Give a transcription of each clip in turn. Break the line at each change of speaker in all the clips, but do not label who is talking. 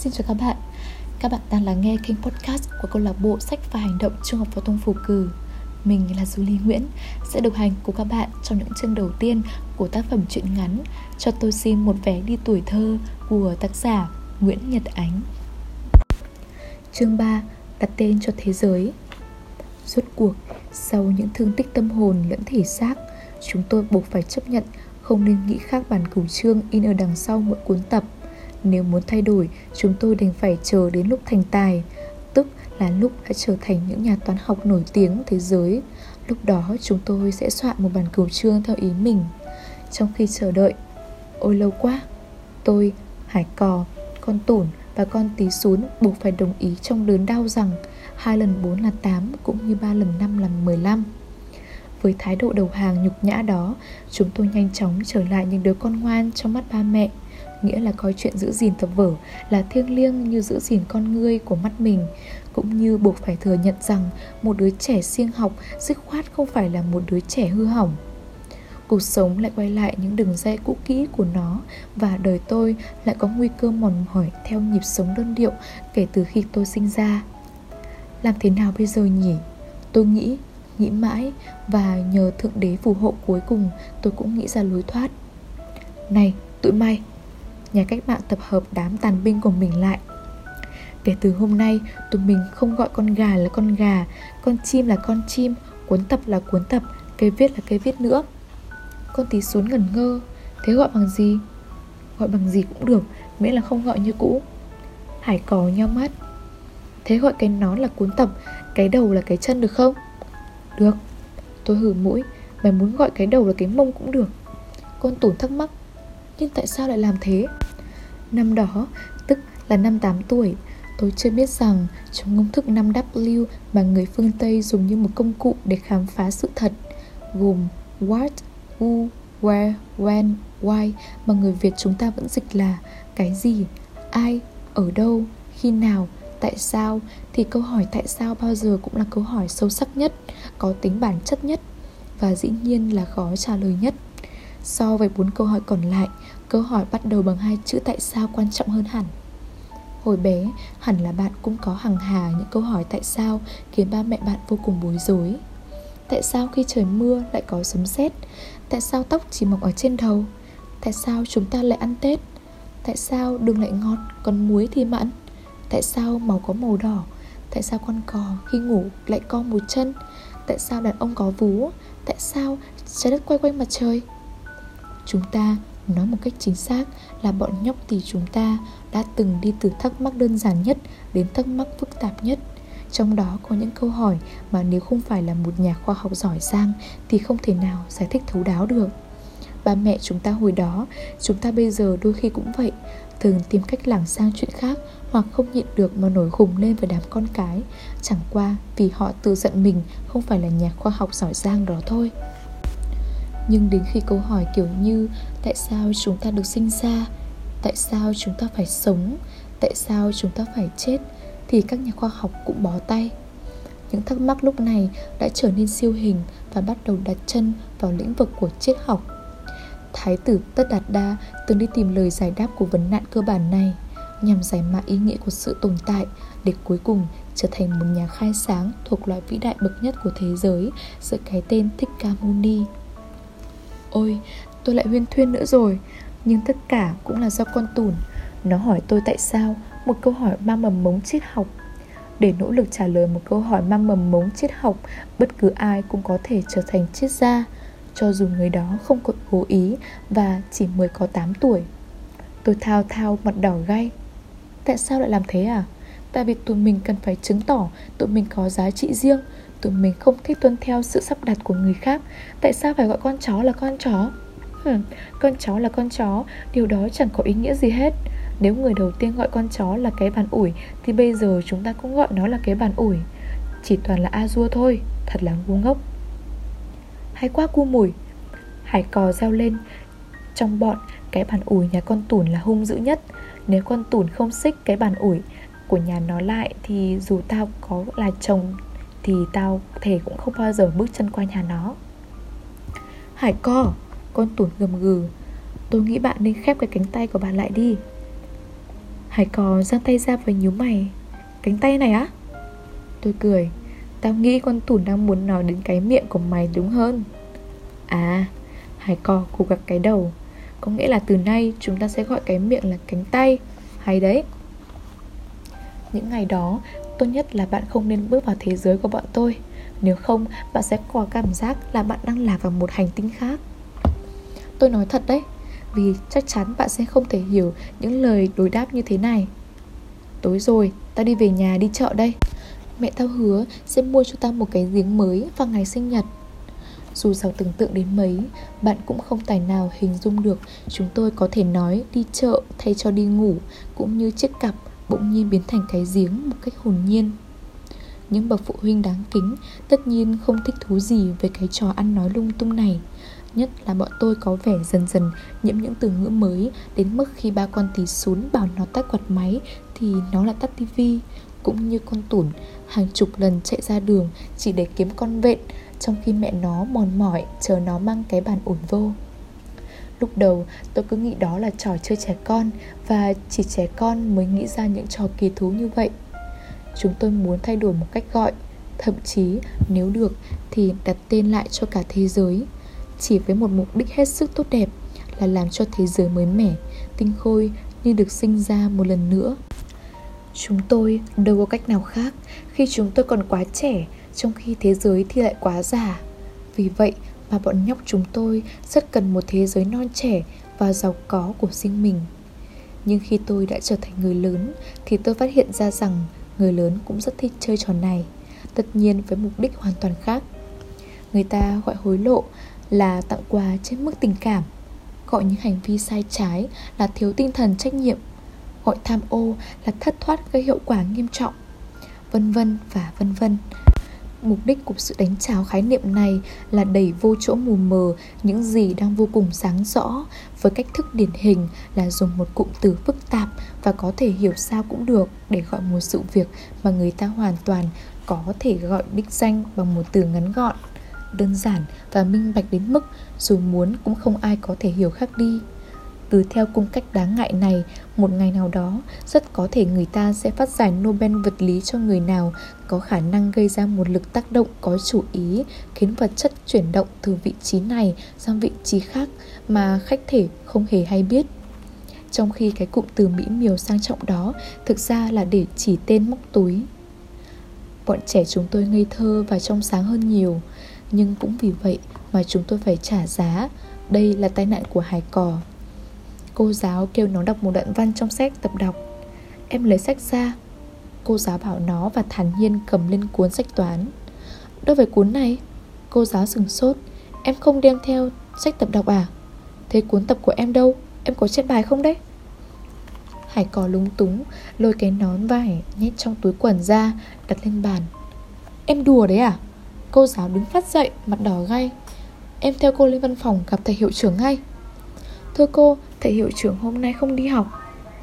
Xin chào các bạn. Các bạn đang lắng nghe kênh podcast của câu lạc bộ sách và hành động Trung học phổ thông Phù Cử. Mình là Julie Nguyễn Sẽ đồng hành cùng các bạn trong những chương đầu tiên của tác phẩm truyện ngắn Cho tôi xin một vé đi tuổi thơ của tác giả Nguyễn Nhật Ánh. Chương 3 Đặt tên cho thế giới. Rốt cuộc, sau những thương tích tâm hồn lẫn thể xác Chúng tôi buộc phải chấp nhận không nên nghĩ khác bản cửu chương in ở đằng sau mỗi cuốn tập nếu muốn thay đổi, chúng tôi đành phải chờ đến lúc thành tài, tức là lúc đã trở thành những nhà toán học nổi tiếng thế giới. Lúc đó chúng tôi sẽ soạn một bản cửu chương theo ý mình. Trong khi chờ đợi, ôi lâu quá, tôi, hải cò, con tủn và con tí sún buộc phải đồng ý trong đớn đau rằng hai lần bốn là tám cũng như ba lần năm là mười lăm. Với thái độ đầu hàng nhục nhã đó, chúng tôi nhanh chóng trở lại những đứa con ngoan trong mắt ba mẹ nghĩa là coi chuyện giữ gìn tập vở là thiêng liêng như giữ gìn con ngươi của mắt mình. Cũng như buộc phải thừa nhận rằng một đứa trẻ siêng học, dứt khoát không phải là một đứa trẻ hư hỏng. Cuộc sống lại quay lại những đường dây cũ kỹ của nó và đời tôi lại có nguy cơ mòn mỏi theo nhịp sống đơn điệu kể từ khi tôi sinh ra. Làm thế nào bây giờ nhỉ? Tôi nghĩ nghĩ mãi và nhờ thượng đế phù hộ cuối cùng, tôi cũng nghĩ ra lối thoát. Này, tụi mày! Nhà cách mạng tập hợp đám tàn binh của mình lại Kể từ hôm nay, tụi mình không gọi con gà là con gà, con chim là con chim, cuốn tập là cuốn tập, cây viết là cây viết nữa. Con tí xuống ngẩn ngơ, thế gọi bằng gì? Gọi bằng gì cũng được, miễn là không gọi như cũ. Hải cò nhau mắt. Thế gọi cái nón là cuốn tập, cái đầu là cái chân được không? Được. Tôi hử mũi, mày muốn gọi cái đầu là cái mông cũng được. Con tủn thắc mắc, nhưng tại sao lại làm thế? Năm đó, tức là năm 8 tuổi, tôi chưa biết rằng trong công thức 5W mà người phương Tây dùng như một công cụ để khám phá sự thật, gồm what, who, where, when, why mà người Việt chúng ta vẫn dịch là cái gì, ai, ở đâu, khi nào, tại sao thì câu hỏi tại sao bao giờ cũng là câu hỏi sâu sắc nhất, có tính bản chất nhất và dĩ nhiên là khó trả lời nhất. So với bốn câu hỏi còn lại, câu hỏi bắt đầu bằng hai chữ tại sao quan trọng hơn hẳn. Hồi bé, hẳn là bạn cũng có hàng hà những câu hỏi tại sao khiến ba mẹ bạn vô cùng bối rối. Tại sao khi trời mưa lại có sấm sét? Tại sao tóc chỉ mọc ở trên đầu? Tại sao chúng ta lại ăn Tết? Tại sao đường lại ngọt còn muối thì mặn? Tại sao màu có màu đỏ? Tại sao con cò khi ngủ lại co một chân? Tại sao đàn ông có vú? Tại sao trái đất quay quanh mặt trời? Chúng ta nói một cách chính xác là bọn nhóc thì chúng ta đã từng đi từ thắc mắc đơn giản nhất đến thắc mắc phức tạp nhất. Trong đó có những câu hỏi mà nếu không phải là một nhà khoa học giỏi giang thì không thể nào giải thích thấu đáo được. Ba mẹ chúng ta hồi đó, chúng ta bây giờ đôi khi cũng vậy, thường tìm cách lảng sang chuyện khác hoặc không nhịn được mà nổi khùng lên với đám con cái. Chẳng qua vì họ tự giận mình không phải là nhà khoa học giỏi giang đó thôi nhưng đến khi câu hỏi kiểu như, tại sao chúng ta được sinh ra? Tại sao chúng ta phải sống? Tại sao chúng ta phải chết? thì các nhà khoa học cũng bó tay. Những thắc mắc lúc này đã trở nên siêu hình và bắt đầu đặt chân vào lĩnh vực của triết học. Thái tử tất đạt đa từng đi tìm lời giải đáp của vấn nạn cơ bản này, nhằm giải mã ý nghĩa của sự tồn tại để cuối cùng trở thành một nhà khai sáng thuộc loại vĩ đại bậc nhất của thế giới dưới cái tên Thích Ca Muni. Ôi, tôi lại huyên thuyên nữa rồi. Nhưng tất cả cũng là do con tủn. Nó hỏi tôi tại sao Một câu hỏi mang mầm mống triết học. Để nỗ lực trả lời một câu hỏi mang mầm mống triết học Bất cứ ai cũng có thể trở thành triết gia Cho dù người đó không có cố ý Và chỉ mới có 8 tuổi. Tôi thao thao mặt đỏ gay Tại sao lại làm thế à? Tại vì tụi mình cần phải chứng tỏ tụi mình có giá trị riêng Tụi mình không thích tuân theo sự sắp đặt của người khác. Tại sao phải gọi con chó là con chó? Hmm, con chó là con chó Điều đó chẳng có ý nghĩa gì hết. Nếu người đầu tiên gọi con chó là cái bàn ủi Thì bây giờ chúng ta cũng gọi nó là cái bàn ủi. Chỉ toàn là A-dua thôi Thật là ngu ngốc. Hay quá cu mùi. Hải cò reo lên. Trong bọn cái bàn ủi nhà con tủn là hung dữ nhất. Nếu con tủn không xích cái bàn ủi của nhà nó lại Thì dù tao có là chồng thì tao thề cũng không bao giờ bước chân qua nhà nó. Hải co, Con tủn gầm gừ. Tôi nghĩ bạn nên khép cái cánh tay của bạn lại đi. Hải cò giang tay ra và nhíu mày. Cánh tay này á? Tôi cười. Tao nghĩ con tủn đang muốn nói đến cái miệng của mày đúng hơn. À Hải cò cục gặp cái đầu. Có nghĩa là từ nay chúng ta sẽ gọi cái miệng là cánh tay. Hay đấy. Những ngày đó Tốt nhất là bạn không nên bước vào thế giới của bọn tôi. Nếu không bạn sẽ có cảm giác là bạn đang lạc vào một hành tinh khác. Tôi nói thật đấy Vì chắc chắn bạn sẽ không thể hiểu những lời đối đáp như thế này. Tối rồi, tao đi về nhà đi chợ đây. Mẹ tao hứa sẽ mua cho tao một cái giếng mới vào ngày sinh nhật. Dù giàu tưởng tượng đến mấy Bạn cũng không tài nào hình dung được Chúng tôi có thể nói đi chợ thay cho đi ngủ Cũng như chiếc cặp bỗng nhiên biến thành cái giếng một cách hồn nhiên. Những bậc phụ huynh đáng kính tất nhiên không thích thú gì về cái trò ăn nói lung tung này, Nhất là bọn tôi có vẻ dần dần nhiễm những từ ngữ mới Đến mức khi ba con tí xuống bảo nó tắt quạt máy Thì nó lại tắt tivi Cũng như con tủn, hàng chục lần chạy ra đường chỉ để kiếm con vện, Trong khi mẹ nó mòn mỏi chờ nó mang cái bàn ổn vô. Lúc đầu tôi cứ nghĩ đó là trò chơi trẻ con Và chỉ trẻ con mới nghĩ ra những trò kỳ thú như vậy. Chúng tôi muốn thay đổi một cách gọi Thậm chí nếu được thì đặt tên lại cho cả thế giới. Chỉ với một mục đích hết sức tốt đẹp Là làm cho thế giới mới mẻ, tinh khôi như được sinh ra một lần nữa. Chúng tôi đâu có cách nào khác khi chúng tôi còn quá trẻ Trong khi thế giới thì lại quá già. Vì vậy mà bọn nhóc chúng tôi rất cần một thế giới non trẻ và giàu có của riêng mình. Nhưng khi tôi đã trở thành người lớn, Thì tôi phát hiện ra rằng người lớn cũng rất thích chơi trò này, Tất nhiên với mục đích hoàn toàn khác. Người ta gọi hối lộ là tặng quà trên mức tình cảm, Gọi những hành vi sai trái là thiếu tinh thần trách nhiệm, Gọi tham ô là thất thoát gây hiệu quả nghiêm trọng, Vân vân và vân vân. Mục đích của sự đánh tráo khái niệm này là đẩy vô chỗ mù mờ những gì đang vô cùng sáng rõ với cách thức điển hình là dùng một cụm từ phức tạp và có thể hiểu sao cũng được để gọi một sự việc mà người ta hoàn toàn có thể gọi đích danh bằng một từ ngắn gọn, đơn giản và minh bạch đến mức dù muốn cũng không ai có thể hiểu khác đi. Từ theo cung cách đáng ngại này, một ngày nào đó, rất có thể người ta sẽ phát giải Nobel vật lý cho người nào có khả năng gây ra một lực tác động có chủ ý, khiến vật chất chuyển động từ vị trí này sang vị trí khác mà khách thể không hề hay biết. Trong khi cái cụm từ mỹ miều sang trọng đó thực ra là để chỉ tên móc túi. Bọn trẻ chúng tôi ngây thơ và trong sáng hơn nhiều, nhưng cũng vì vậy mà chúng tôi phải trả giá. Đây là tai nạn của hải cò Cô giáo kêu nó đọc một đoạn văn trong sách tập đọc. Em lấy sách ra. Cô giáo bảo nó và thản nhiên cầm lên cuốn sách toán. Đâu phải cuốn này. Cô giáo sừng sốt. Em không đem theo sách tập đọc à? Thế cuốn tập của em đâu? Em có chép bài không đấy? Hải cò lúng túng Lôi cái nón vải nhét trong túi quần ra Đặt lên bàn. Em đùa đấy à? Cô giáo đứng phát dậy mặt đỏ gay Em theo cô lên văn phòng gặp thầy hiệu trưởng ngay. Thưa cô, thầy hiệu trưởng hôm nay không đi học.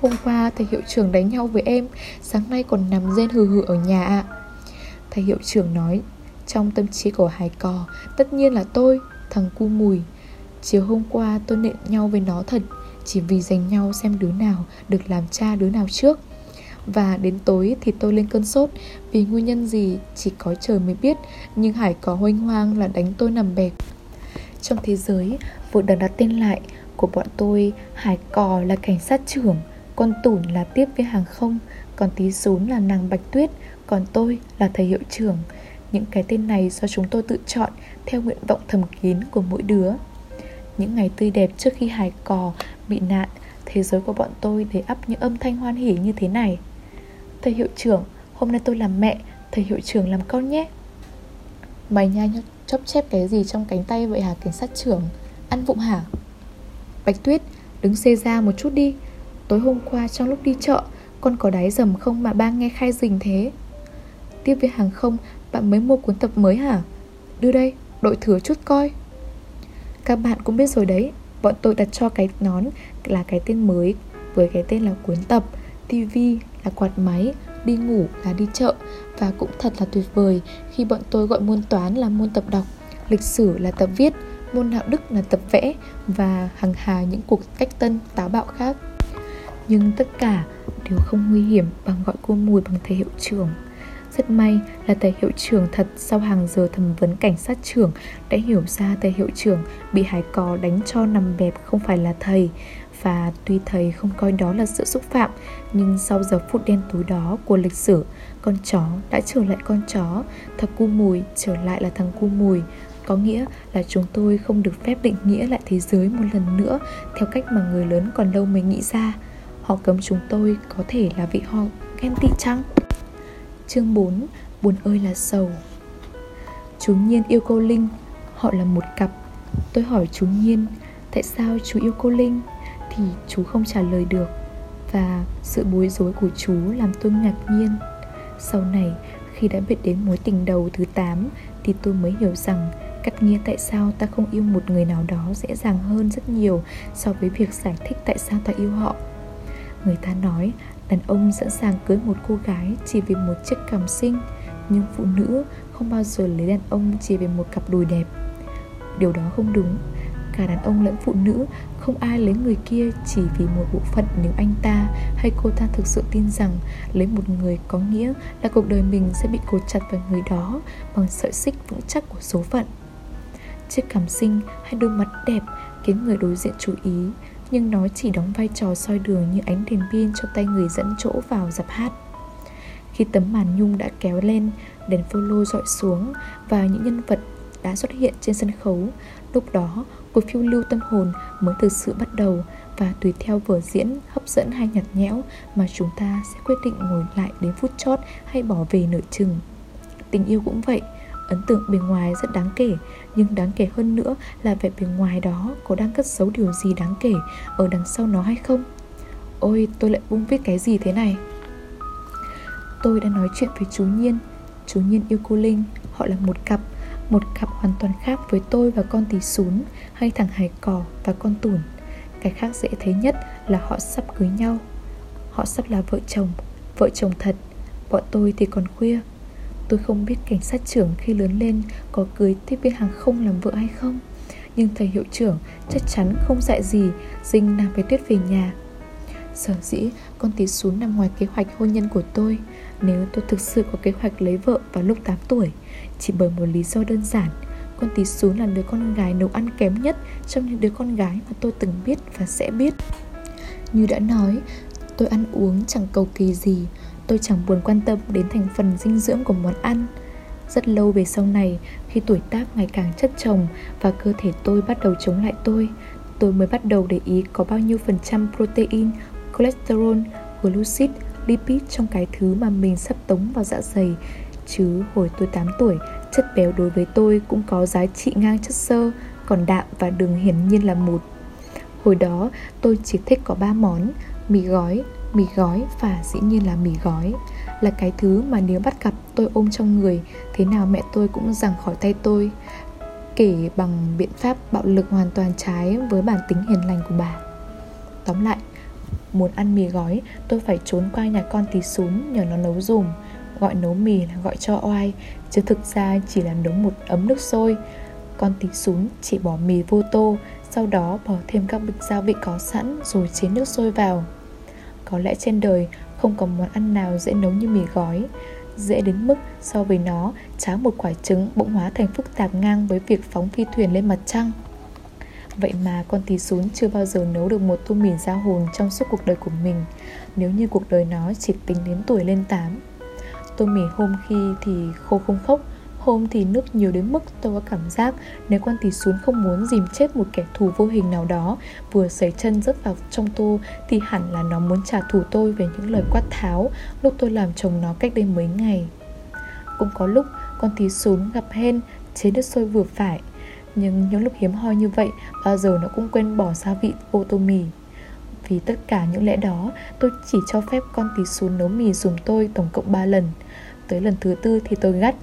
Hôm qua thầy hiệu trưởng đánh nhau với em Sáng nay còn nằm rên hừ hừ ở nhà ạ. Thầy hiệu trưởng nói Trong tâm trí của hải cò Tất nhiên là tôi, thằng cu mùi. Chiều hôm qua tôi nện nhau với nó thật Chỉ vì giành nhau xem đứa nào Được làm cha đứa nào trước. Và đến tối thì tôi lên cơn sốt Vì nguyên nhân gì chỉ có trời mới biết Nhưng Hải có hoanh hoang là đánh tôi nằm bẹp. Trong thế giới vội đặt đặt tên lại của bọn tôi Hải cò là cảnh sát trưởng Con tủn là tiếp viên hàng không Còn tí xún là nàng bạch tuyết Còn tôi là thầy hiệu trưởng. Những cái tên này do chúng tôi tự chọn Theo nguyện vọng thầm kín của mỗi đứa. Những ngày tươi đẹp trước khi hải cò bị nạn Thế giới của bọn tôi đầy ắp những âm thanh hoan hỉ như thế này. Thầy hiệu trưởng, hôm nay tôi làm mẹ Thầy hiệu trưởng làm con nhé. Mày nha chóp chép cái gì trong cánh tay vậy hả cảnh sát trưởng? Ăn vụng hả? Bạch Tuyết, đứng xê ra một chút đi. Tối hôm qua trong lúc đi chợ Con có đáy dầm không mà ba nghe khai rình thế? Tiếp với hàng không Bạn mới mua cuốn tập mới hả? Đưa đây, đội thử chút coi. Các bạn cũng biết rồi đấy Bọn tôi đặt cho cái nón là cái tên mới Với cái tên là cuốn tập. TV là quạt máy Đi ngủ là đi chợ. Và cũng thật là tuyệt vời Khi bọn tôi gọi môn toán là môn tập đọc Lịch sử là tập viết môn đạo đức là tập vẽ và hằng hà những cuộc cách tân, táo bạo khác. Nhưng tất cả đều không nguy hiểm bằng gọi cô mùi bằng thầy hiệu trưởng. Rất may là thầy hiệu trưởng thật sau hàng giờ thẩm vấn cảnh sát trưởng đã hiểu ra thầy hiệu trưởng bị hải cò đánh cho nằm bẹp không phải là thầy. Và tuy thầy không coi đó là sự xúc phạm, nhưng sau giờ phút đen tối đó của lịch sử, con chó đã trở lại con chó, thằng cu mùi trở lại là thằng cu mùi có nghĩa là chúng tôi không được phép định nghĩa lại thế giới một lần nữa theo cách mà người lớn còn lâu mới nghĩ ra. Họ cấm chúng tôi có thể là vị họ ghen tị chăng? Chương 4 Buồn ơi là sầu. Chú Nhiên yêu cô Linh, Họ là một cặp. Tôi hỏi chú Nhiên, Tại sao chú yêu cô Linh? Thì chú không trả lời được, Và sự bối rối của chú làm tôi ngạc nhiên. Sau này, khi đã biết đến mối tình đầu thứ 8 Thì tôi mới hiểu rằng cách nghĩa tại sao ta không yêu một người nào đó dễ dàng hơn rất nhiều So với việc giải thích tại sao ta yêu họ. Người ta nói, Đàn ông sẵn sàng cưới một cô gái chỉ vì một chiếc cằm xinh Nhưng phụ nữ không bao giờ lấy đàn ông chỉ vì một cặp đùi đẹp. Điều đó không đúng. Cả đàn ông lẫn phụ nữ, không ai lấy người kia chỉ vì một bộ phận nếu anh ta hay cô ta thực sự tin rằng lấy một người có nghĩa là cuộc đời mình sẽ bị cột chặt vào người đó bằng sợi xích vững chắc của số phận. Chiếc cằm xinh hay đôi mặt đẹp khiến người đối diện chú ý nhưng nó chỉ đóng vai trò soi đường như ánh đèn pin cho tay người dẫn chỗ vào dạp hát. Khi tấm màn nhung đã kéo lên, đèn follow dọi xuống và những nhân vật đã xuất hiện trên sân khấu, lúc đó cuộc phiêu lưu tâm hồn mới thực sự bắt đầu và tùy theo vở diễn hấp dẫn hay nhạt nhẽo mà chúng ta sẽ quyết định ngồi lại đến phút chót hay bỏ về nửa chừng. Tình yêu cũng vậy, Ấn tượng bề ngoài rất đáng kể, Nhưng đáng kể hơn nữa là vẻ bề ngoài đó Có đang cất giấu điều gì đáng kể Ở đằng sau nó hay không? Ôi, tôi lại bung viết cái gì thế này? Tôi đã nói chuyện với chú Nhiên. Chú Nhiên yêu cô Linh. Họ là một cặp Một cặp hoàn toàn khác với tôi và con tí sún, Hay thằng hải cỏ và con tủn. Cái khác dễ thấy nhất là họ sắp cưới nhau. Họ sắp là vợ chồng Vợ chồng thật. Bọn tôi thì còn khuya. Tôi không biết cảnh sát trưởng khi lớn lên có cưới tiếp viên hàng không làm vợ hay không. Nhưng thầy hiệu trưởng chắc chắn không dạy gì, Dinh nàng với Tuyết về nhà. Sở dĩ con tí xuống nằm ngoài kế hoạch hôn nhân của tôi. Nếu tôi thực sự có kế hoạch lấy vợ vào lúc 8 tuổi, Chỉ bởi một lý do đơn giản. Con tí xuống là đứa con gái nấu ăn kém nhất Trong những đứa con gái mà tôi từng biết và sẽ biết. Như đã nói, Tôi ăn uống chẳng cầu kỳ gì. Tôi chẳng buồn quan tâm đến thành phần dinh dưỡng của món ăn. Rất lâu về sau này Khi tuổi tác ngày càng chất chồng Và cơ thể tôi bắt đầu chống lại tôi Tôi mới bắt đầu để ý có bao nhiêu phần trăm protein, cholesterol, glucid, lipid trong cái thứ mà mình sắp tống vào dạ dày. Chứ hồi tôi 8 tuổi, chất béo đối với tôi cũng có giá trị ngang chất xơ Còn đạm và đường hiển nhiên là một. Hồi đó tôi chỉ thích có ba món Mì gói, mì gói và dĩ nhiên là mì gói là cái thứ mà nếu bắt gặp tôi ôm trong người, thế nào mẹ tôi cũng giằng khỏi tay tôi, kể bằng biện pháp bạo lực hoàn toàn trái với bản tính hiền lành của bà. Tóm lại, muốn ăn mì gói, tôi phải trốn qua nhà con tí sún nhờ nó nấu dùm. Gọi nấu mì là gọi cho oai, chứ thực ra chỉ là nấu một ấm nước sôi. Con tí sún chỉ bỏ mì vô tô, sau đó bỏ thêm các bịch gia vị có sẵn rồi chế nước sôi vào có lẽ trên đời không có món ăn nào dễ nấu như mì gói. Dễ đến mức so với nó Cháo một quả trứng bỗng hóa thành phức tạp ngang với việc phóng phi thuyền lên mặt trăng. Vậy mà con tí sún chưa bao giờ nấu được một tô mì ra hồn trong suốt cuộc đời của mình, Nếu như cuộc đời nó chỉ tính đến tuổi lên 8 Tô mì hôm khi thì khô không khốc Hôm thì nước nhiều đến mức tôi có cảm giác Nếu con tỷ xuống không muốn dìm chết một kẻ thù vô hình nào đó Vừa sấy chân rớt vào trong tô Thì hẳn là nó muốn trả thù tôi về những lời quát tháo Lúc tôi làm chồng nó cách đây mấy ngày Cũng có lúc con tí xuống gặp hen Chế nước sôi vừa phải Nhưng những lúc hiếm hoi như vậy Bao giờ nó cũng quên bỏ gia vị vô tô mì vì tất cả những lẽ đó, tôi chỉ cho phép con tí xuống nấu mì dùm tôi tổng cộng 3 lần. Tới lần thứ tư thì tôi gắt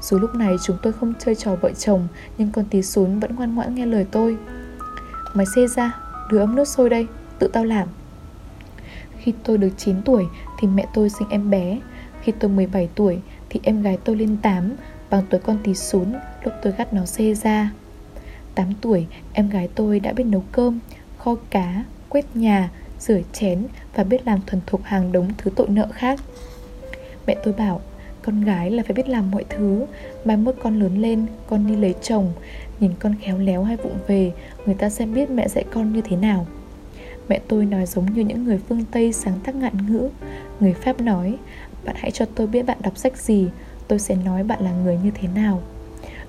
dù lúc này chúng tôi không chơi trò vợ chồng, Nhưng con tí sún vẫn ngoan ngoãn nghe lời tôi. Mày xê ra Đưa ấm nước sôi đây, Tự tao làm. Khi tôi được 9 tuổi Thì mẹ tôi sinh em bé. Khi tôi 17 tuổi Thì em gái tôi lên 8 Bằng tuổi con tí sún Lúc tôi gắt nó xê ra. 8 tuổi, Em gái tôi đã biết nấu cơm, Kho cá, Quét nhà, rửa chén và biết làm thuần thục hàng đống thứ tội nợ khác. Mẹ tôi bảo con gái là phải biết làm mọi thứ. Mai mốt con lớn lên, Con đi lấy chồng. Nhìn con khéo léo hay vụng về, Người ta sẽ biết mẹ dạy con như thế nào. Mẹ tôi nói giống như những người phương Tây sáng tác ngạn ngữ. Người Pháp nói, Bạn hãy cho tôi biết bạn đọc sách gì, Tôi sẽ nói bạn là người như thế nào.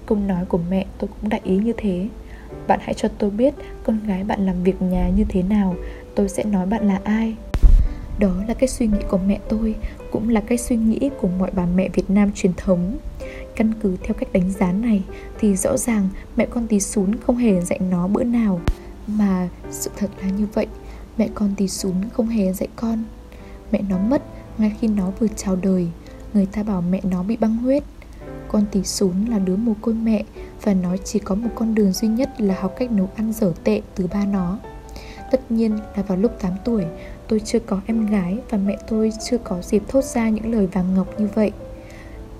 Câu nói của mẹ tôi cũng đại ý như thế. Bạn hãy cho tôi biết con gái bạn làm việc nhà như thế nào, Tôi sẽ nói bạn là ai đó là cái suy nghĩ của mẹ tôi, Cũng là cái suy nghĩ của mọi bà mẹ Việt Nam truyền thống. Căn cứ theo cách đánh giá này, Thì rõ ràng mẹ con tí sún không hề dạy nó bữa nào. Mà sự thật là như vậy, Mẹ con tí sún không hề dạy con. Mẹ nó mất ngay khi nó vừa chào đời, Người ta bảo mẹ nó bị băng huyết. Con tí sún là đứa mồ côi mẹ, Và nó chỉ có một con đường duy nhất là học cách nấu ăn dở tệ từ ba nó. Tất nhiên là vào lúc 8 tuổi tôi chưa có em gái và mẹ tôi chưa có dịp thốt ra những lời vàng ngọc như vậy.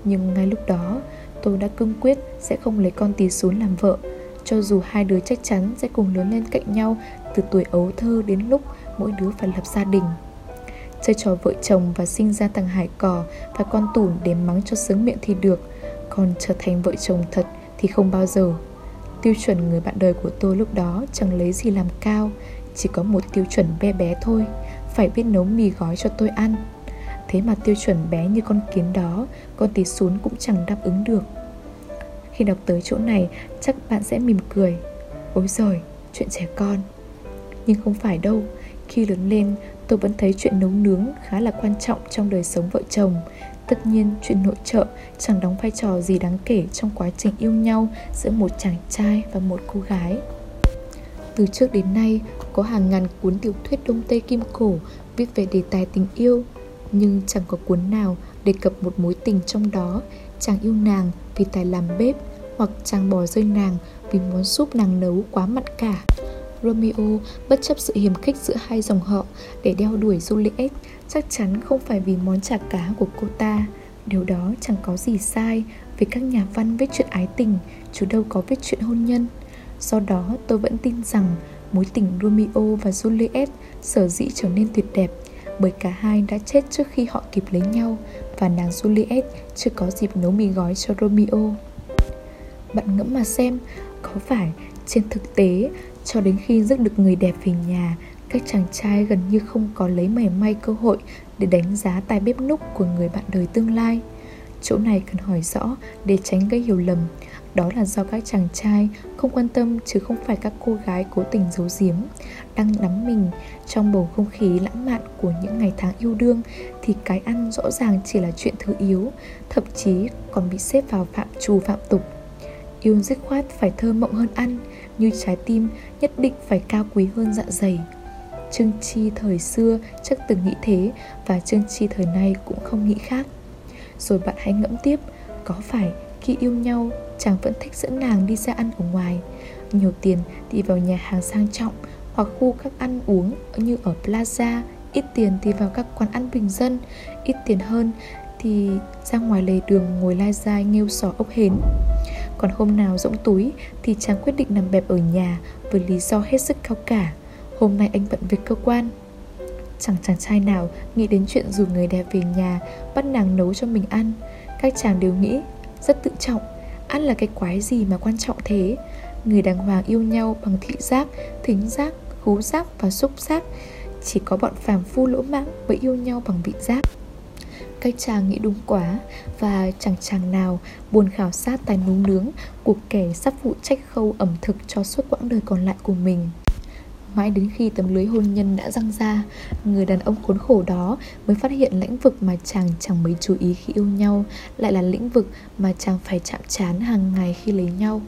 Nhưng ngay lúc đó, tôi đã cương quyết sẽ không lấy con tí xuống làm vợ. Cho dù hai đứa chắc chắn sẽ cùng lớn lên cạnh nhau từ tuổi ấu thơ đến lúc mỗi đứa phải lập gia đình. Chơi trò vợ chồng và sinh ra thằng hải cò và con tủn để mắng cho sướng miệng thì được. Còn trở thành vợ chồng thật thì không bao giờ. Tiêu chuẩn người bạn đời của tôi lúc đó chẳng lấy gì làm cao, Chỉ có một tiêu chuẩn bé bé thôi. Phải biết nấu mì gói cho tôi ăn. Thế mà tiêu chuẩn bé như con kiến đó Con tí xuống cũng chẳng đáp ứng được. Khi đọc tới chỗ này Chắc bạn sẽ mỉm cười. Ôi giời, chuyện trẻ con. Nhưng không phải đâu Khi lớn lên tôi vẫn thấy chuyện nấu nướng khá là quan trọng trong đời sống vợ chồng. Tất nhiên chuyện nội trợ chẳng đóng vai trò gì đáng kể trong quá trình yêu nhau giữa một chàng trai và một cô gái. Từ trước đến nay, có hàng ngàn cuốn tiểu thuyết Đông Tây Kim Cổ viết về đề tài tình yêu, nhưng chẳng có cuốn nào đề cập một mối tình trong đó chàng yêu nàng vì tài làm bếp hoặc chàng bỏ rơi nàng vì món súp nàng nấu quá mặn cả. Romeo bất chấp sự hiềm khích giữa hai dòng họ để đeo đuổi Juliet chắc chắn không phải vì món chả cá của cô ta. Điều đó chẳng có gì sai vì các nhà văn viết chuyện ái tình chứ đâu có viết chuyện hôn nhân. Do đó tôi vẫn tin rằng mối tình Romeo và Juliet sở dĩ trở nên tuyệt đẹp bởi cả hai đã chết trước khi họ kịp lấy nhau và nàng Juliet chưa có dịp nấu mì gói cho Romeo. Bạn ngẫm mà xem, có phải trên thực tế cho đến khi rước được người đẹp về nhà Các chàng trai gần như không có lấy mảy may cơ hội Để đánh giá tài bếp núc của người bạn đời tương lai Chỗ này cần hỏi rõ để tránh gây hiểu lầm đó là do các chàng trai không quan tâm chứ không phải các cô gái cố tình giấu giếm. Đang đắm mình trong bầu không khí lãng mạn của những ngày tháng yêu đương Thì cái ăn rõ ràng chỉ là chuyện thứ yếu, Thậm chí còn bị xếp vào phạm trù phạm tục. Yêu dứt khoát phải thơ mộng hơn ăn, Như trái tim nhất định phải cao quý hơn dạ dày. Trương Chi thời xưa chắc từng nghĩ thế Và Trương Chi thời nay cũng không nghĩ khác. Rồi bạn hãy ngẫm tiếp, Có phải khi yêu nhau chàng vẫn thích dẫn nàng đi ra ăn ở ngoài Nhiều tiền thì vào nhà hàng sang trọng Hoặc khu các ăn uống như ở Plaza, Ít tiền thì vào các quán ăn bình dân, Ít tiền hơn thì ra ngoài lề đường ngồi lai dai nghêu sò ốc hến còn hôm nào rỗng túi thì chàng quyết định nằm bẹp ở nhà với lý do hết sức cao cả. Hôm nay anh bận việc cơ quan. Chẳng chàng trai nào nghĩ đến chuyện dù người đẹp về nhà bắt nàng nấu cho mình ăn. Các chàng đều nghĩ rất tự trọng. Ăn là cái quái gì mà quan trọng thế? Người đàng hoàng yêu nhau bằng thị giác, thính giác, khú giác và xúc giác. Chỉ có bọn phàm phu lỗ mãng mới yêu nhau bằng vị giác các chàng nghĩ đúng quá và chẳng chàng nào buồn khảo sát tài nấu nướng của kẻ sắp phụ trách khâu ẩm thực cho suốt quãng đời còn lại của mình. Mãi đến khi tấm lưới hôn nhân đã răng ra, người đàn ông khốn khổ đó mới phát hiện lĩnh vực mà chàng chẳng mấy chú ý khi yêu nhau lại là lĩnh vực mà chàng phải chạm trán hàng ngày khi lấy nhau.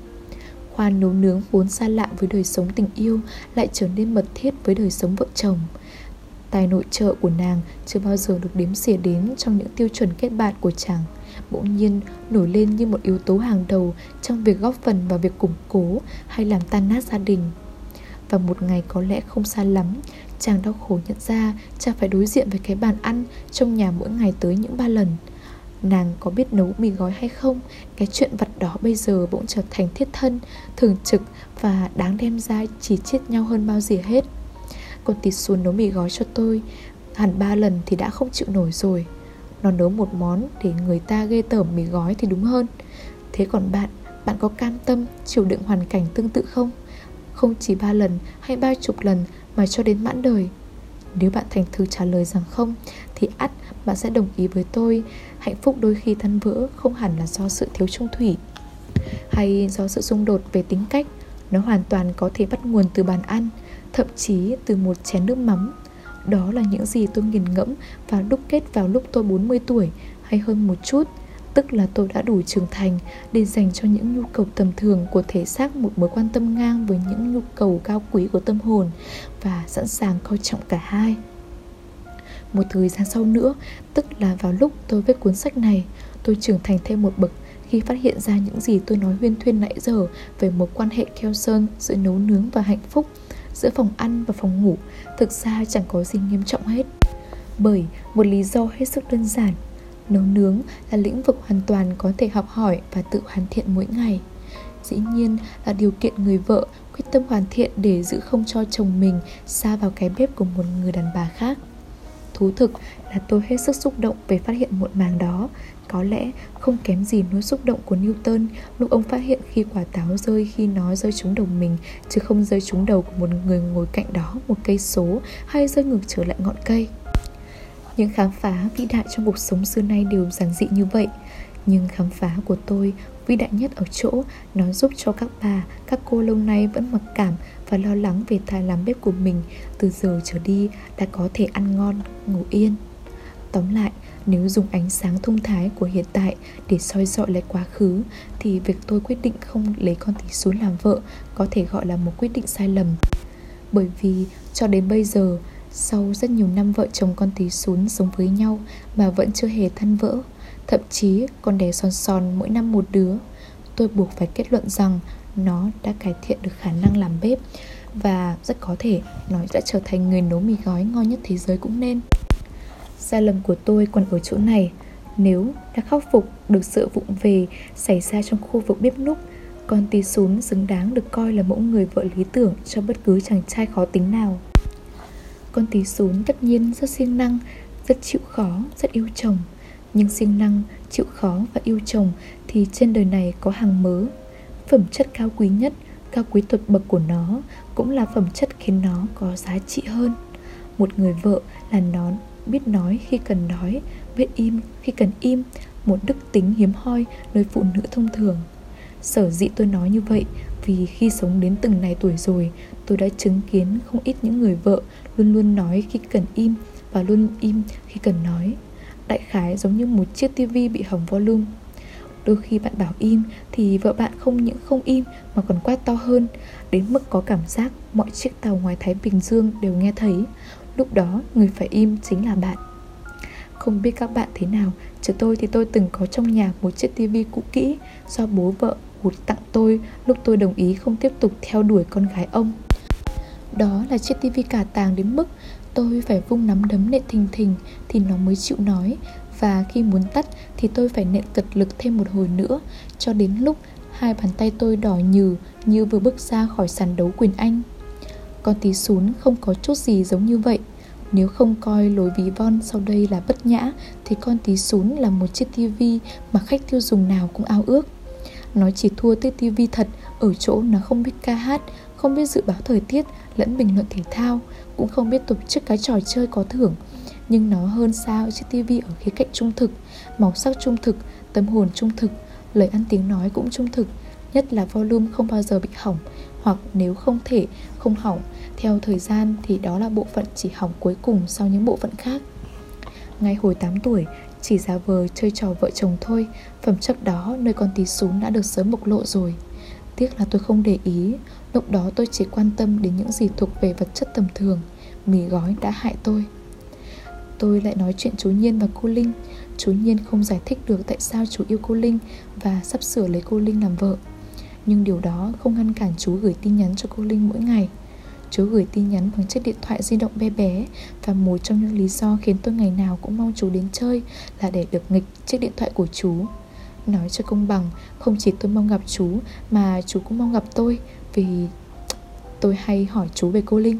Khoa nấu nướng vốn xa lạ với đời sống tình yêu lại trở nên mật thiết với đời sống vợ chồng – Tài nội trợ của nàng chưa bao giờ được đếm xỉa đến trong những tiêu chuẩn kết bạn của chàng. Bỗng nhiên nổi lên như một yếu tố hàng đầu trong việc góp phần vào việc củng cố hay làm tan nát gia đình. Và một ngày có lẽ không xa lắm Chàng đau khổ nhận ra chàng phải đối diện với cái bàn ăn trong nhà mỗi ngày tới những ba lần. Nàng có biết nấu mì gói hay không? Cái chuyện vật đó bây giờ bỗng trở thành thiết thân Thường trực và đáng đem ra chỉ chết nhau hơn bao giờ hết. Con tịt xuống nấu mì gói cho tôi Hẳn ba lần thì đã không chịu nổi rồi. Nó nấu một món để người ta ghê tởm mì gói thì đúng hơn. Thế còn bạn, bạn có cam tâm chịu đựng hoàn cảnh tương tự không? Không chỉ ba lần hay ba chục lần mà cho đến mãn đời. Nếu bạn thành thực trả lời rằng không, Thì ắt bạn sẽ đồng ý với tôi, Hạnh phúc đôi khi tan vỡ không hẳn là do sự thiếu trung thủy Hay do sự xung đột về tính cách. Nó hoàn toàn có thể bắt nguồn từ bàn ăn, Thậm chí từ một chén nước mắm. Đó là những gì tôi nghiền ngẫm và đúc kết vào lúc tôi 40 tuổi hay hơn một chút. Tức là tôi đã đủ trưởng thành để dành cho những nhu cầu tầm thường của thể xác một mối quan tâm ngang với những nhu cầu cao quý của tâm hồn và sẵn sàng coi trọng cả hai. Một thời gian sau nữa, tức là vào lúc tôi viết cuốn sách này, tôi trưởng thành thêm một bậc khi phát hiện ra những gì tôi nói huyên thuyên nãy giờ về mối quan hệ keo sơn giữa nấu nướng và hạnh phúc, giữa phòng ăn và phòng ngủ, thực ra chẳng có gì nghiêm trọng hết. Bởi một lý do hết sức đơn giản Nấu nướng là lĩnh vực hoàn toàn có thể học hỏi và tự hoàn thiện mỗi ngày. Dĩ nhiên là điều kiện người vợ quyết tâm hoàn thiện để giữ không cho chồng mình xa vào cái bếp của một người đàn bà khác. Thú thực là tôi hết sức xúc động về phát hiện muộn màng đó. Có lẽ không kém gì nỗi xúc động của Newton lúc ông phát hiện khi quả táo rơi khi nó rơi trúng đầu mình, Chứ không rơi trúng đầu của một người ngồi cạnh đó một cây số hay rơi ngược trở lại ngọn cây những khám phá vĩ đại trong cuộc sống xưa nay đều giản dị như vậy. Nhưng khám phá của tôi vĩ đại nhất ở chỗ Nó giúp cho các bà, các cô lâu nay vẫn mặc cảm và lo lắng về tài làm bếp của mình Từ giờ trở đi đã có thể ăn ngon, ngủ yên. Tóm lại, nếu dùng ánh sáng thông thái của hiện tại để soi dọi lại quá khứ Thì việc tôi quyết định không lấy con tỷ xuống làm vợ có thể gọi là một quyết định sai lầm. Bởi vì cho đến bây giờ sau rất nhiều năm vợ chồng con tí sún sống với nhau mà vẫn chưa hề thân vỡ, Thậm chí còn đẻ son son mỗi năm một đứa, Tôi buộc phải kết luận rằng nó đã cải thiện được khả năng làm bếp Và rất có thể nó đã trở thành người nấu mì gói ngon nhất thế giới cũng nên. Sai lầm của tôi còn ở chỗ này, Nếu đã khắc phục được sự vụng về xảy ra trong khu vực bếp núc, Con tí sún xứng đáng được coi là mẫu người vợ lý tưởng cho bất cứ chàng trai khó tính nào con tí sún tất nhiên rất siêng năng, rất chịu khó, rất yêu chồng. Nhưng siêng năng, chịu khó và yêu chồng thì trên đời này có hàng mớ. Phẩm chất cao quý nhất, cao quý tuyệt bậc của nó cũng là phẩm chất khiến nó có giá trị hơn. Một người vợ là nó biết nói khi cần nói, biết im khi cần im. Một đức tính hiếm hoi nơi phụ nữ thông thường. Sở dĩ tôi nói như vậy vì khi sống đến từng này tuổi rồi, Tôi đã chứng kiến không ít những người vợ Luôn luôn nói khi cần im Và luôn im khi cần nói. Đại khái giống như một chiếc tivi bị hỏng volume. Đôi khi bạn bảo im Thì vợ bạn không những không im Mà còn quát to hơn, Đến mức có cảm giác mọi chiếc tàu ngoài Thái Bình Dương đều nghe thấy. Lúc đó, người phải im chính là bạn. Không biết các bạn thế nào Chứ tôi thì tôi từng có trong nhà một chiếc tivi cũ kỹ Do bố vợ hụt tặng tôi lúc tôi đồng ý không tiếp tục theo đuổi con gái ông. Đó là chiếc tivi cả tàng đến mức tôi phải vung nắm đấm nện thình thình thì nó mới chịu nói, và khi muốn tắt thì tôi phải nện cật lực thêm một hồi nữa, cho đến lúc hai bàn tay tôi đỏ nhừ như vừa bước ra khỏi sàn đấu quyền anh. Con tí sún không có chút gì giống như vậy. Nếu không coi lối ví von sau đây là bất nhã thì con tí sún là một chiếc tivi mà khách tiêu dùng nào cũng ao ước nó chỉ thua tiết tivi thật, ở chỗ nó không biết ca hát, không biết dự báo thời tiết, lẫn bình luận thể thao, cũng không biết tổ chức cái trò chơi có thưởng. Nhưng nó hơn sao chiếc tivi ở khía cạnh trung thực, màu sắc trung thực, tâm hồn trung thực, lời ăn tiếng nói cũng trung thực, nhất là volume không bao giờ bị hỏng, hoặc nếu không thể, không hỏng. Theo thời gian thì đó là bộ phận chỉ hỏng cuối cùng sau những bộ phận khác. Ngay hồi 8 tuổi chỉ giả vờ chơi trò vợ chồng thôi. Phẩm chất đó, nơi con tí súng đã được sớm bộc lộ rồi. Tiếc là tôi không để ý. Lúc đó tôi chỉ quan tâm đến những gì thuộc về vật chất tầm thường. Mì gói đã hại tôi. Tôi lại nói chuyện chú Nhiên và cô Linh. Chú Nhiên không giải thích được tại sao chú yêu cô Linh Và sắp sửa lấy cô Linh làm vợ. Nhưng điều đó không ngăn cản chú gửi tin nhắn cho cô Linh mỗi ngày. Chú gửi tin nhắn bằng chiếc điện thoại di động bé bé. Và một trong những lý do khiến tôi ngày nào cũng mong chú đến chơi Là để được nghịch chiếc điện thoại của chú. Nói cho công bằng, Không chỉ tôi mong gặp chú, Mà chú cũng mong gặp tôi, Vì tôi hay hỏi chú về cô Linh.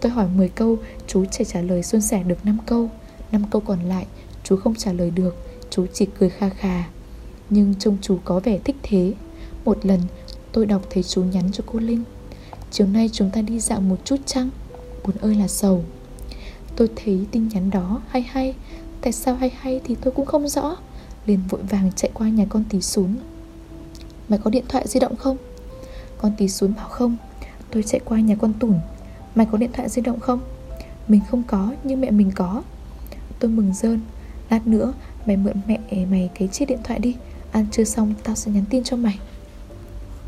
Tôi hỏi 10 câu, Chú chỉ trả lời xuân sẻ được 5 câu. 5 câu còn lại, Chú không trả lời được, Chú chỉ cười kha khà Nhưng trông chú có vẻ thích thế. Một lần, tôi đọc thấy chú nhắn cho cô Linh. Chiều nay chúng ta đi dạo một chút chăng? Buồn ơi là sầu. Tôi thấy tin nhắn đó hay hay. Tại sao hay hay thì tôi cũng không rõ. Liền vội vàng chạy qua nhà con tí xuống Mày có điện thoại di động không? Con tí xuống bảo không. Tôi chạy qua nhà con tủn. Mày có điện thoại di động không? Mình không có, nhưng mẹ mình có. Tôi mừng rơn. Lát nữa, mày mượn mẹ mày cái chiếc điện thoại đi. Ăn chưa xong, tao sẽ nhắn tin cho mày.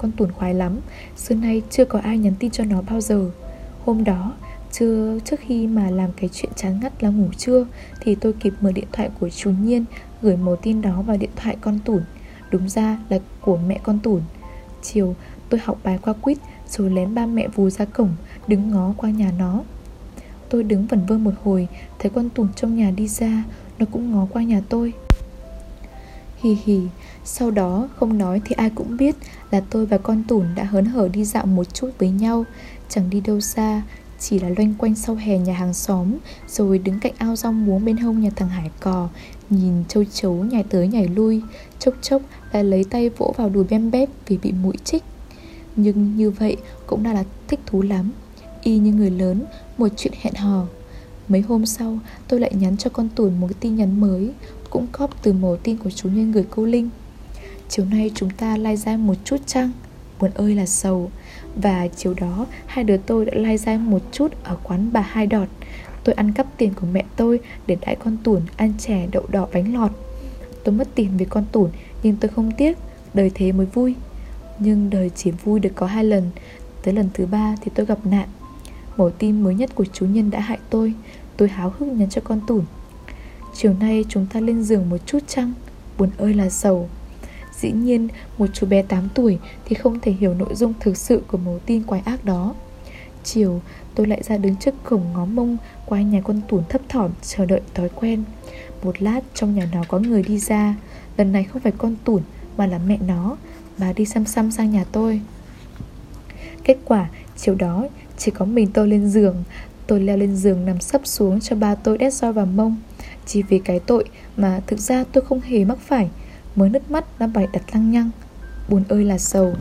Con tủn khoái lắm, Xưa nay chưa có ai nhắn tin cho nó bao giờ. Hôm đó Chưa trước khi mà làm cái chuyện chán ngắt là ngủ trưa, Thì tôi kịp mở điện thoại của chú Nhiên, Gửi một tin đó vào điện thoại con tủn. Đúng ra là của mẹ con tủn. Chiều, tôi học bài qua quýt, Rồi lén ba mẹ vù ra cổng, Đứng ngó qua nhà nó. Tôi đứng vẩn vơ một hồi, Thấy con tủn trong nhà đi ra, Nó cũng ngó qua nhà tôi. Hì hì. Sau đó không nói thì ai cũng biết Là tôi và con tủn đã hớn hở đi dạo một chút với nhau. Chẳng đi đâu xa chỉ là loanh quanh sau hè nhà hàng xóm Rồi đứng cạnh ao rong muống bên hông nhà thằng Hải cò Nhìn châu chấu nhảy tới nhảy lui Chốc chốc đã lấy tay vỗ vào đùi bem bép vì bị mũi chích. Nhưng như vậy cũng đã là thích thú lắm. Y như người lớn, một chuyện hẹn hò. Mấy hôm sau, tôi lại nhắn cho con tủn một cái tin nhắn mới, Cũng cóp từ mẫu tin của chú nhân gửi cô Linh. Chiều nay chúng ta lai ra một chút chăng? Buồn ơi là sầu. Và chiều đó, hai đứa tôi đã lai ra một chút ở quán bà Hai Đọt. Tôi ăn cắp tiền của mẹ tôi để đãi con tủn ăn chè đậu đỏ bánh lọt. Tôi mất tiền vì con tủn nhưng tôi không tiếc. Đời thế mới vui. Nhưng đời chỉ vui được có hai lần. Tới lần thứ ba thì tôi gặp nạn. Mổ tin mới nhất của chú Nhân đã hại tôi. Tôi háo hức nhắn cho con tủn. Chiều nay chúng ta lên giường một chút chăng? Buồn ơi là sầu. Dĩ nhiên, một chú bé 8 tuổi Thì không thể hiểu nội dung thực sự của mẫu tin quái ác đó. Chiều, tôi lại ra đứng trước cổng ngó mông Qua nhà con tủn thấp thỏm, chờ đợi thói quen. Một lát, trong nhà nó có người đi ra. Lần này không phải con tủn, mà là mẹ nó. Bà đi xăm xăm sang nhà tôi. Kết quả, chiều đó chỉ có mình tôi lên giường. Tôi leo lên giường nằm sấp xuống cho ba tôi đét roi vào mông. Chỉ vì cái tội mà thực ra tôi không hề mắc phải. Mới nứt mắt đã bày đặt lăng nhăng. Buồn ơi là sầu.